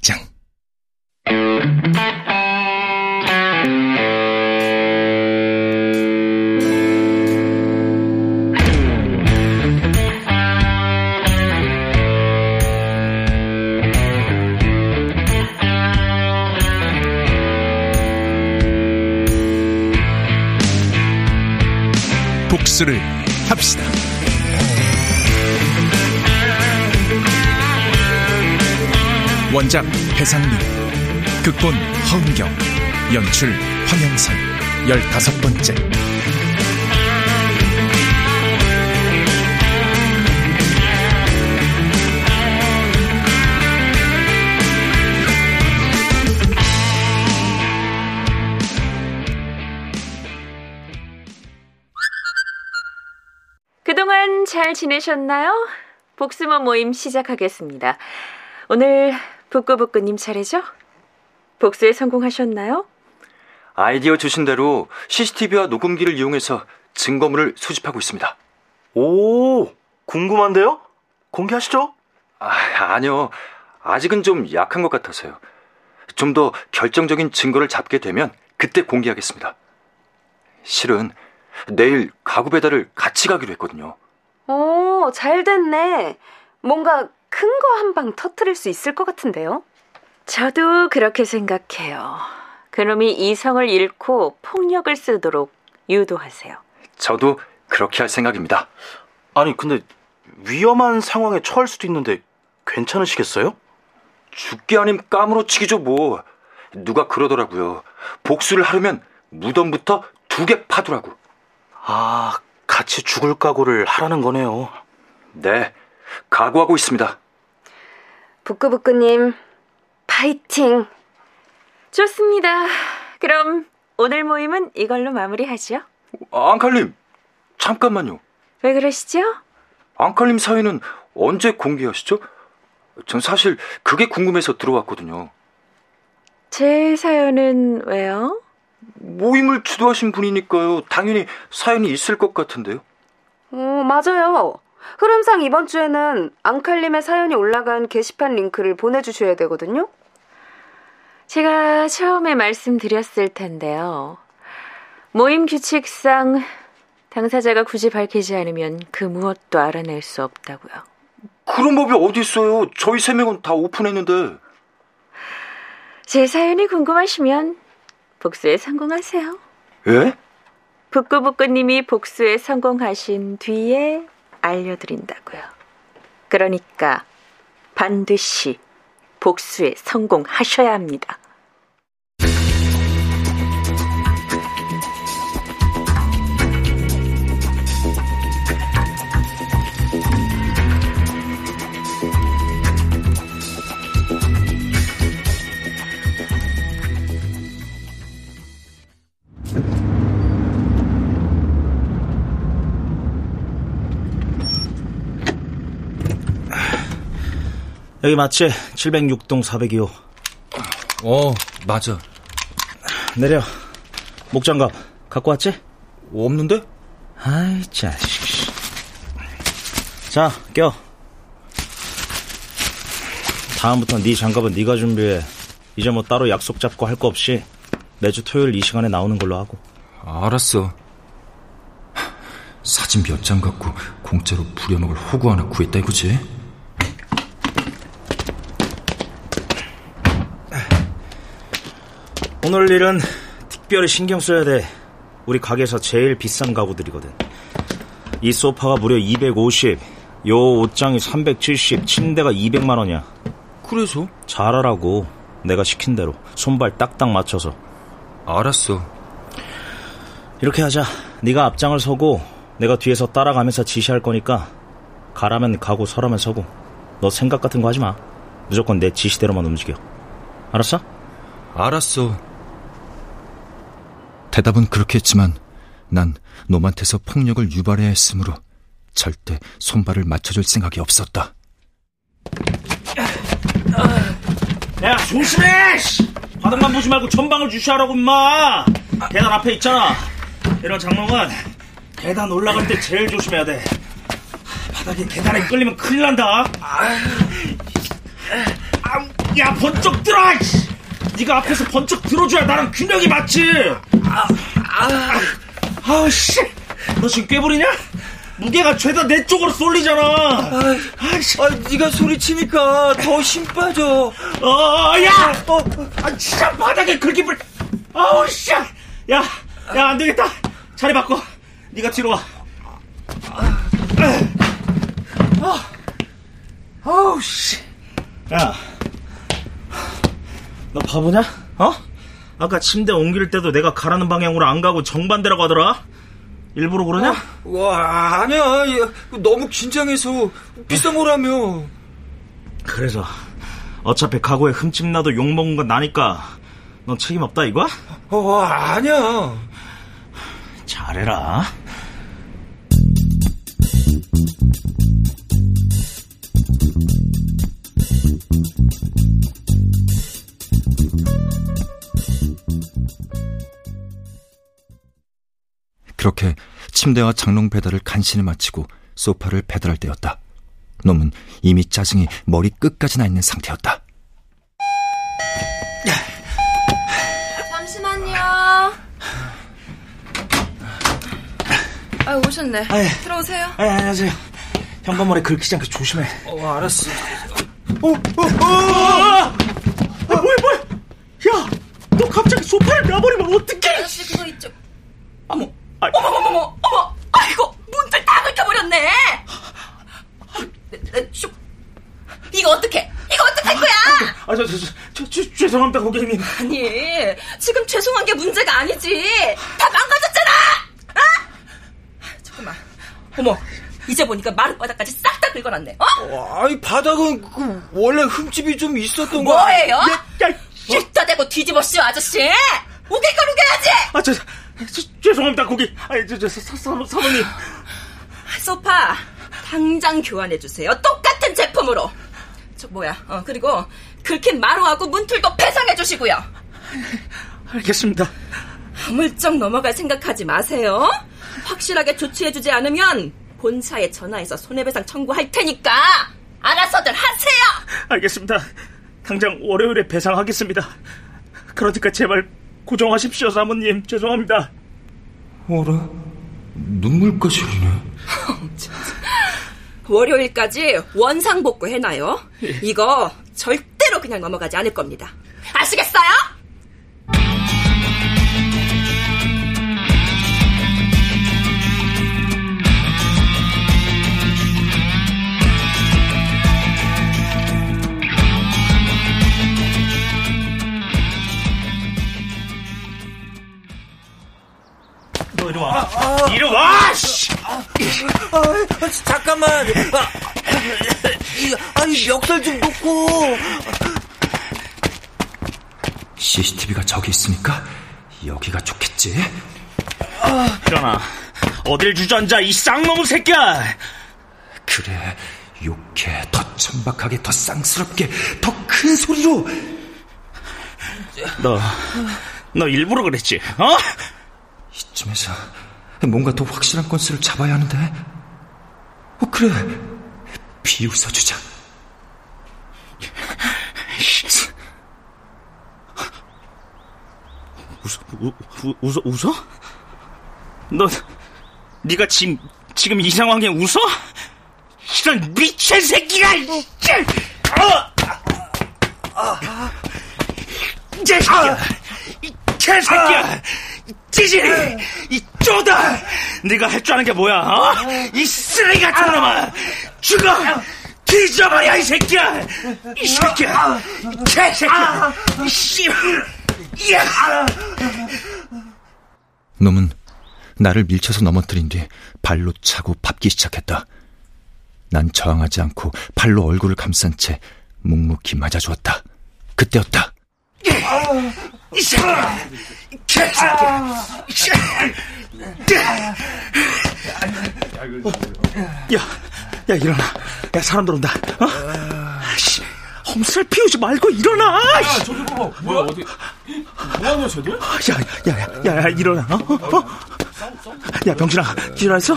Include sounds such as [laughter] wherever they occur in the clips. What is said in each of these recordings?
직장. 복수를 원작 배상민, 극본 허은경, 연출 황영선, 열다섯 번째. 그동안 잘 지내셨나요? 복수모 모임 시작하겠습니다. 오늘 북구북구님 차례죠? 복수에 성공하셨나요? 아이디어 주신 대로 CCTV와 녹음기를 이용해서 증거물을 수집하고 있습니다. 오, 궁금한데요? 공개하시죠? 아, 아니요. 아직은 좀 약한 것 같아서요. 좀 더 결정적인 증거를 잡게 되면 그때 공개하겠습니다. 실은 내일 가구 배달을 같이 가기로 했거든요. 오, 잘 됐네. 뭔가 큰 거 한 방 터트릴 수 있을 것 같은데요? 저도 그렇게 생각해요. 그놈이 이성을 잃고 폭력을 쓰도록 유도하세요. 저도 그렇게 할 생각입니다. 아니, 근데 위험한 상황에 처할 수도 있는데 괜찮으시겠어요? 죽기 아님 까무러치기죠 뭐. 누가 그러더라고요. 복수를 하려면 무덤부터 두 개 파두라고. 아, 같이 죽을 각오를 하라는 거네요. 네, 각오하고 있습니다. 부끄부끄님, 파이팅! 좋습니다. 그럼 오늘 모임은 이걸로 마무리하죠. 앙칼님, 잠깐만요. 왜 그러시죠? 앙칼님 사연은 언제 공개하시죠? 전 사실 그게 궁금해서 들어왔거든요. 제 사연은 왜요? 모임을 주도하신 분이니까요. 당연히 사연이 있을 것 같은데요. 어, 맞아요. 흐름상 이번 주에는 앙칼님의 사연이 올라간 게시판 링크를 보내주셔야 되거든요. 제가 처음에 말씀드렸을 텐데요. 모임 규칙상 당사자가 굳이 밝히지 않으면 그 무엇도 알아낼 수 없다고요. 그런 법이 어디 있어요? 저희 세 명은 다 오픈했는데. 제 사연이 궁금하시면 복수에 성공하세요. 예? 북구북구님이 복수에 성공하신 뒤에 알려드린다고요. 그러니까 반드시 복수에 성공하셔야 합니다. 여기 맞지? 706동 402호. 어, 맞아. 내려. 목장갑 갖고 왔지? 없는데? 아이, 자식. 자, 껴. 다음부터 네 장갑은 네가 준비해. 이제 뭐 따로 약속 잡고 할 거 없이 매주 토요일 이 시간에 나오는 걸로 하고. 알았어. 사진 몇 장 갖고 공짜로 부려먹을 호구 하나 구했다 이거지? 오늘 일은 특별히 신경 써야 돼. 우리 가게에서 제일 비싼 가구들이거든. 이 소파가 무려 250, 요 옷장이 370, 침대가 200만 원이야. 그래서? 잘하라고. 내가 시킨 대로 손발 딱딱 맞춰서. 알았어. 이렇게 하자. 네가 앞장을 서고 내가 뒤에서 따라가면서 지시할 거니까 가라면 가고 서라면 서고. 너 생각 같은 거 하지 마. 무조건 내 지시대로만 움직여. 알았어? 알았어. 대답은 그렇게 했지만 난 놈한테서 폭력을 유발해야 했으므로 절대 손발을 맞춰줄 생각이 없었다. 야 조심해! 바닥만 보지 말고 전방을 주시하라고 임마! 계단 앞에 있잖아. 이런 장롱은 계단 올라갈 때 제일 조심해야 돼. 바닥에 계단에 끌리면 큰일 난다. 야 번쩍 들어! 네가 앞에서 번쩍 들어줘야 나랑 균형이 맞지. 아, 아, 아우 씨, 너 지금 꾀부리냐? 무게가 죄다 내 쪽으로 쏠리잖아. 아, 아, 네가 소리치니까 더 힘 빠져. 어, 야, 어, 아, 진짜 바닥에 그렇게 불. 아우 씨, 야, 야, 안 되겠다. 자리 바꿔. 네가 뒤로 와. 아, 아우 씨, 야. 너 바보냐? 어? 아까 침대 옮길 때도 내가 가라는 방향으로 안 가고 정반대라고 하더라? 일부러 그러냐? 어? 와, 아니야. 너무 긴장해서 비싼 거라며. 그래서 어차피 가구에 흠집 나도 욕먹은 건 나니까 넌 책임 없다 이거야? 어, 아니야. 잘해라. 그렇게 침대와 장롱 배달을 간신히 마치고 소파를 배달할 때였다. 놈은 이미 짜증이 머리 끝까지 나 있는 상태였다. 잠시만요. 아 오셨네. 아이, 들어오세요. 아, 안녕하세요. 현관문에 긁히지 않게 조심해. 어, 알았어. 어, 어, 어! 아, 뭐야, 뭐야? 야, 너 갑자기 소파를 놔버리면 어떡해? 아저씨 그거 있죠. 어 머, 어머, 어머, 어머, 어머, 아이고 문들 다 긁혀버렸네. 슉. 이거 어떡해? 이거 어떡할 거야? 아, 저, 저, 저, 저, 저, 죄송합니다, 고객님. 아니, 지금 죄송한 게 문제가 아니지. 다 망가졌잖아! 아? 잠깐만. 어머, 이제 보니까 마룻바닥까지 싹 다 긁어놨네. 어? 어, 아니, 바닥은 그 원래 흠집이 좀 있었던 거. 뭐예요? 야, 야, 씻다 대고 뒤집어 씌워, 아저씨! 우길 걸 우겨야지! 아, 저, 저, 죄송합니다, 고객. 아니, 저, 저, 사, 사, 사모님. 소파, 당장 교환해주세요. 똑같은 제품으로. 저, 뭐야, 어, 그리고 긁힌 마루하고 문틀도 배상해주시고요. 알겠습니다. 물정 넘어갈 생각하지 마세요. 확실하게 조치해주지 않으면 본사에 전화해서 손해배상 청구할 테니까 알아서들 하세요. 알겠습니다. 당장 월요일에 배상하겠습니다. 그러니까 제발 고정하십시오, 사모님. 죄송합니다. 어라? 눈물까지 흐르네. 월요일까지 원상복구 해놔요. 이거 절대로 그냥 넘어가지 않을 겁니다. 아시겠어요? 잠깐만. 아, 이, 아니, 멱살 좀 놓고. CCTV가 저기 있으니까 여기가 좋겠지? 일어나. 어딜 주저앉아, 이 쌍놈의 새끼야! 그래, 욕해. 더 천박하게, 더 쌍스럽게, 더 큰 소리로. 너, 너 일부러 그랬지, 어? 이쯤에서 뭔가 더 확실한 건수를 잡아야 하는데. 어, 그래. 비웃어주자. 웃어, 우, 우, 웃어, 웃어? 너, 네가 지금, 지금 이 상황에 웃어? 이런 미친 새끼가! 어! 이 새끼야! 이 개새끼야! 이 찌질이! 이 쪼다! 네가 할 줄 아는 게 뭐야, 어? 이 쓰레기 같은 놈아! 죽어! 뒤져버려, 이 새끼야! 이 새끼야! 이 개새끼야! 이 씨발! 야! 놈은 나를 밀쳐서 넘어뜨린 뒤 발로 차고 밟기 시작했다. 난 저항하지 않고 발로 얼굴을 감싼 채 묵묵히 맞아주었다. 그때였다. 이 개새끼야! 야, 야, 일어나. 야, 사람 들어온다. 어? 씨, 험살 피우지 말고 일어나! 야, 저기 봐봐. 뭐야, 어디. 뭐하냐, 쟤들? 야, 야, 야, 야, 야, 일어나. 어? 어? 야, 병진아, 일어났어?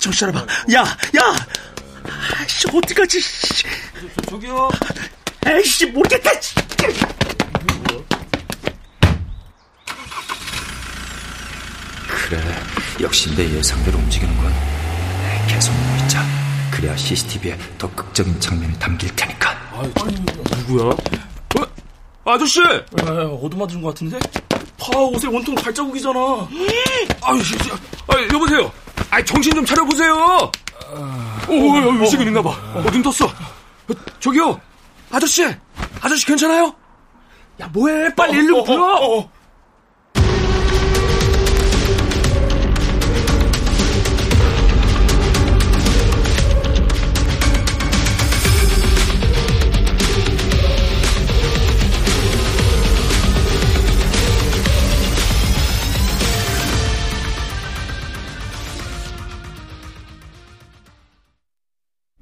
정신 차려봐. 야, 야! 씨, 어디까지. 저기요. 에이씨, 모르겠다! 그래, 역시 내 예상대로 움직이는군. 계속 믿자. 그래야 CCTV에 더 극적인 장면이 담길 테니까. 아, 누구야? 어? 아저씨! 에, 얻어맞은 것 같은데? 봐, 옷에 온통 발자국이잖아. 아유, 아, 여보세요. 아, 정신 좀 차려보세요. 오, 의식은 있나 봐. 어, 눈 떴어. 어, 저기요. 아저씨! 아저씨 괜찮아요? 야, 뭐해? 빨리 어, 119 불러! 어, 어,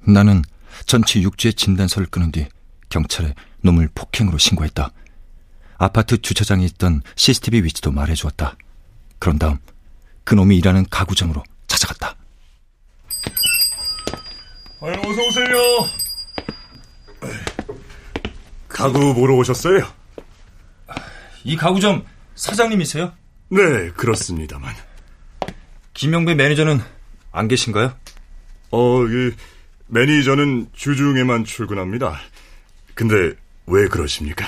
나는 전치 육지의 진단서를 끄는 뒤 경찰에 놈을 폭행으로 신고했다. 아파트 주차장에 있던 CCTV 위치도 말해주었다. 그런 다음 그 놈이 일하는 가구점으로 찾아갔다. 아유, 어서 오세요. 가구 보러 오셨어요? 이 가구점 사장님이세요? 네, 그렇습니다만. 김영배 매니저는 안 계신가요? 어, 그 매니저는 주중에만 출근합니다. 근데 왜 그러십니까?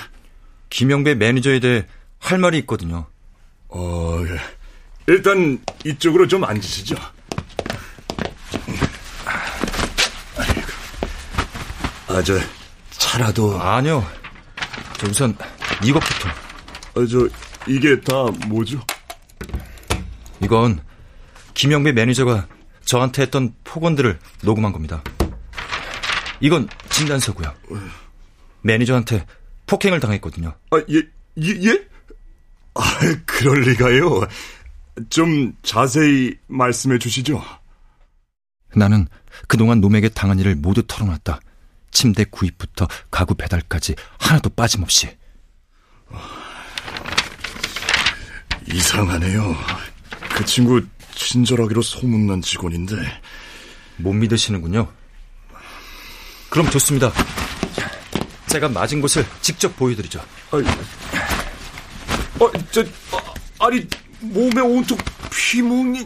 김영배 매니저에 대해 할 말이 있거든요. 어, 예. 일단 이쪽으로 좀 앉으시죠. 아, 저 차라도 아니요. 저 우선 이것부터. 아, 저 이게 다 뭐죠? 이건 김영배 매니저가 저한테 했던 폭언들을 녹음한 겁니다. 이건 진단서고요. 매니저한테 폭행을 당했거든요. 아, 예, 예, 예? 아, 그럴 리가요. 좀 자세히 말씀해 주시죠. 나는 그동안 놈에게 당한 일을 모두 털어놨다. 침대 구입부터 가구 배달까지 하나도 빠짐없이. 이상하네요. 그 친구 친절하기로 소문난 직원인데. 못 믿으시는군요. 그럼 좋습니다. 제가 맞은 곳을 직접 보여드리죠. 아, 어, 저, 아, 아니, 몸에 온통 피멍이.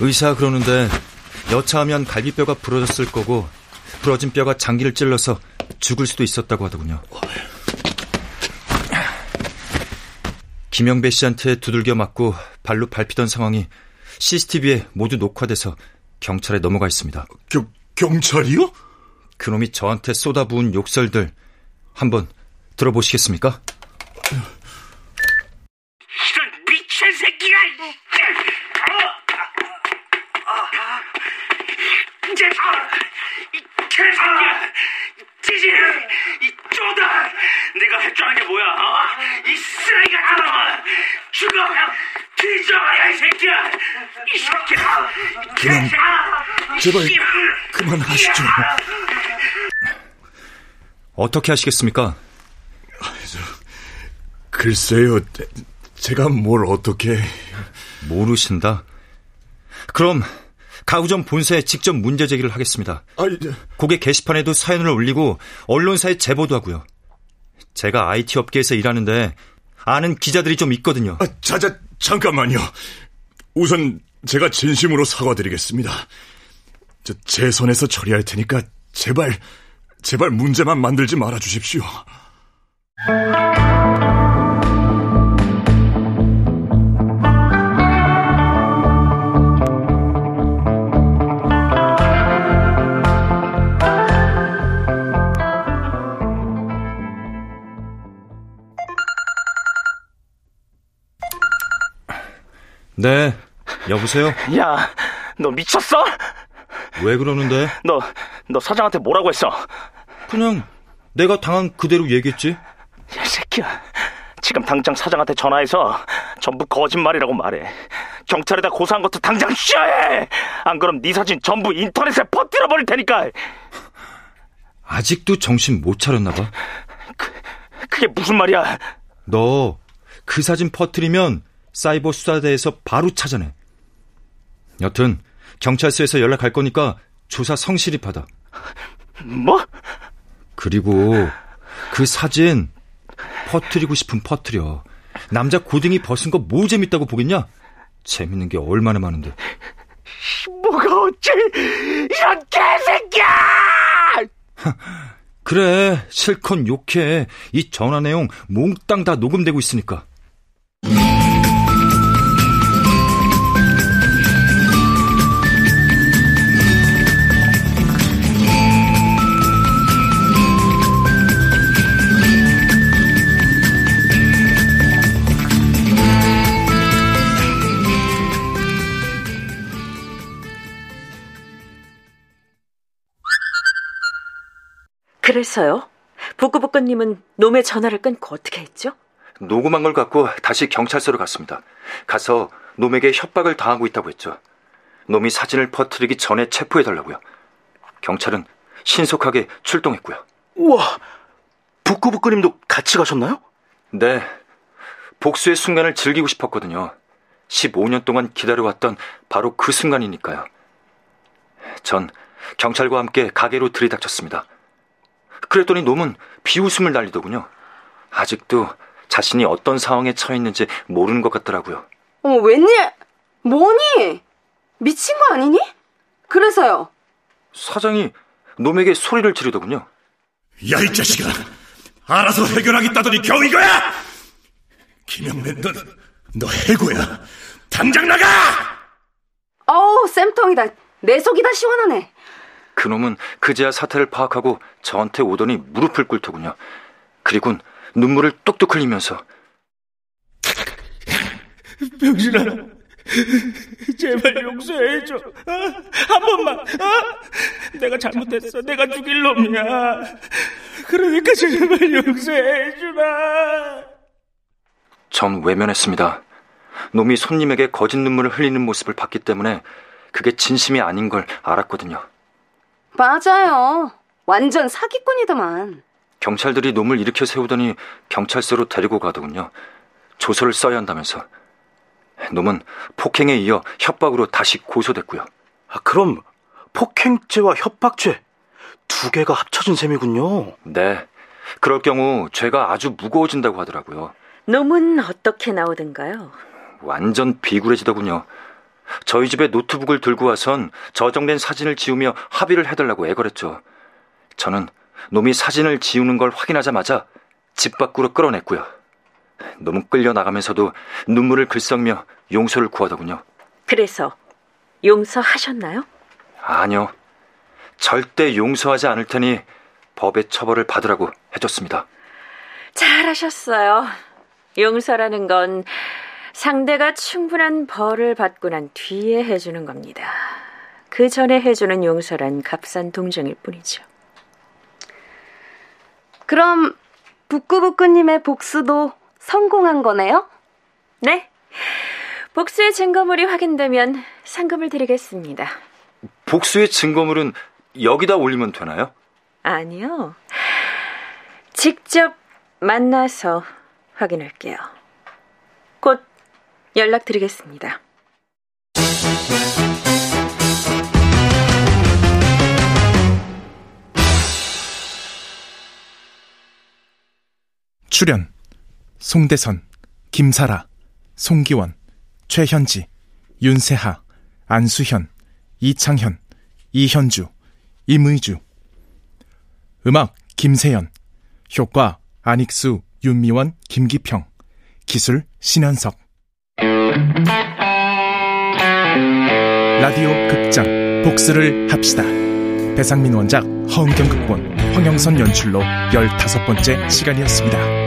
의사 그러는데 여차하면 갈비뼈가 부러졌을 거고 부러진 뼈가 장기를 찔러서 죽을 수도 있었다고 하더군요. 김영배 씨한테 두들겨 맞고 발로 밟히던 상황이 CCTV에 모두 녹화돼서 경찰에 넘어가 있습니다. 경, 경찰이요? 그놈이 저한테 쏟아부은 욕설들 한번 들어보시겠습니까? 이런 미친 새끼가! 이제 이 개 새끼야! 지지! 이 쪼다! 네가 할 줄 아는 게 뭐야? 어? 이 쓰레기 같은 놈아! 죽어! 뒤져버려 이 새끼야! 이 새끼야! 그냥 제발 그만하시죠. 어떻게 하시겠습니까? 글쎄요, 제가 뭘 어떻게 모르신다. 그럼 가구점 본사에 직접 문제 제기를 하겠습니다. 아, 고객 게시판에도 사연을 올리고 언론사에 제보도 하고요. 제가 IT 업계에서 일하는데 아는 기자들이 좀 있거든요. 아, 자자 잠깐만요. 우선 제가 진심으로 사과드리겠습니다. 저, 제 선에서 처리할 테니까 제발 제발 문제만 만들지 말아 주십시오. 네, 여보세요? 야, 너 미쳤어? 왜 그러는데? 너, 너 사장한테 뭐라고 했어? 그냥 내가 당한 그대로 얘기했지. 야, 새끼야. 지금 당장 사장한테 전화해서 전부 거짓말이라고 말해. 경찰에다 고소한 것도 당장 쉬어해! 안 그럼 네 사진 전부 인터넷에 퍼뜨려 버릴 테니까! 아직도 정신 못 차렸나 봐. 그, 그게 무슨 말이야? 너 그 사진 퍼뜨리면 사이버 수사대에서 바로 찾아내. 여튼 경찰서에서 연락할 거니까 조사 성실히 받아. 뭐? 그리고 그 사진 퍼트리고 싶은 퍼트려. 남자 고딩이 벗은 거 뭐 재밌다고 보겠냐? 재밌는 게 얼마나 많은데. 뭐가 어째 이런 개새끼야! [laughs] 그래, 실컷 욕해. 이 전화 내용 몽땅 다 녹음되고 있으니까. 그래서요? 북구북구님은 놈의 전화를 끊고 어떻게 했죠? 녹음한 걸 갖고 다시 경찰서로 갔습니다. 가서 놈에게 협박을 당하고 있다고 했죠. 놈이 사진을 퍼뜨리기 전에 체포해달라고요. 경찰은 신속하게 출동했고요. 우와, 북구북구님도 같이 가셨나요? 네. 복수의 순간을 즐기고 싶었거든요. 15년 동안 기다려왔던 바로 그 순간이니까요. 전 경찰과 함께 가게로 들이닥쳤습니다. 그랬더니 놈은 비웃음을 날리더군요. 아직도 자신이 어떤 상황에 처해 있는지 모르는 것 같더라고요. 어머, 웬일? 뭐니? 미친 거 아니니? 그래서요. 사장이 놈에게 소리를 지르더군요. 야, 이 자식아! 알아서 해결하겠다더니 겨우 이거야! 김영맨, 너, 너 해고야. 당장 나가! 어우, 쌤통이다. 내 속이 다 시원하네. 그놈은 그제야 사태를 파악하고 저한테 오더니 무릎을 꿇더군요. 그리곤 눈물을 뚝뚝 흘리면서 병신아, 제발 용서해줘. 어? 한 번만. 어? 내가 잘못했어. 내가 죽일 놈이야. 그러니까 제발 용서해주라. 전 외면했습니다. 놈이 손님에게 거짓 눈물을 흘리는 모습을 봤기 때문에 그게 진심이 아닌 걸 알았거든요. 맞아요. 완전 사기꾼이더만. 경찰들이 놈을 일으켜 세우더니 경찰서로 데리고 가더군요. 조서를 써야 한다면서. 놈은 폭행에 이어 협박으로 다시 고소됐고요. 아, 그럼 폭행죄와 협박죄 두 개가 합쳐진 셈이군요. 네. 그럴 경우 죄가 아주 무거워진다고 하더라고요. 놈은 어떻게 나오던가요? 완전 비굴해지더군요. 저희 집에 노트북을 들고 와선 저정된 사진을 지우며 합의를 해달라고 애걸했죠. 저는 놈이 사진을 지우는 걸 확인하자마자 집 밖으로 끌어냈고요. 놈은 끌려 나가면서도 눈물을 글썽며 용서를 구하더군요. 그래서 용서하셨나요? 아니요. 절대 용서하지 않을 테니 법의 처벌을 받으라고 해줬습니다. 잘하셨어요. 용서라는 건 상대가 충분한 벌을 받고 난 뒤에 해주는 겁니다. 그 전에 해주는 용서란 값싼 동정일 뿐이죠. 그럼 북구북구님의 복수도 성공한 거네요? 네. 복수의 증거물이 확인되면 상금을 드리겠습니다. 복수의 증거물은 여기다 올리면 되나요? 아니요. 직접 만나서 확인할게요. 곧 연락드리겠습니다. 출연 송대선, 김사라, 송기원, 최현지, 윤세하, 안수현, 이창현, 이현주, 임의주. 음악 김세연. 효과 안익수, 윤미원, 김기평. 기술 신현석 라디오 극장 복수를 합시다 배상민 원작 허은경 극본 황영선 연출로 열다섯 번째 시간이었습니다.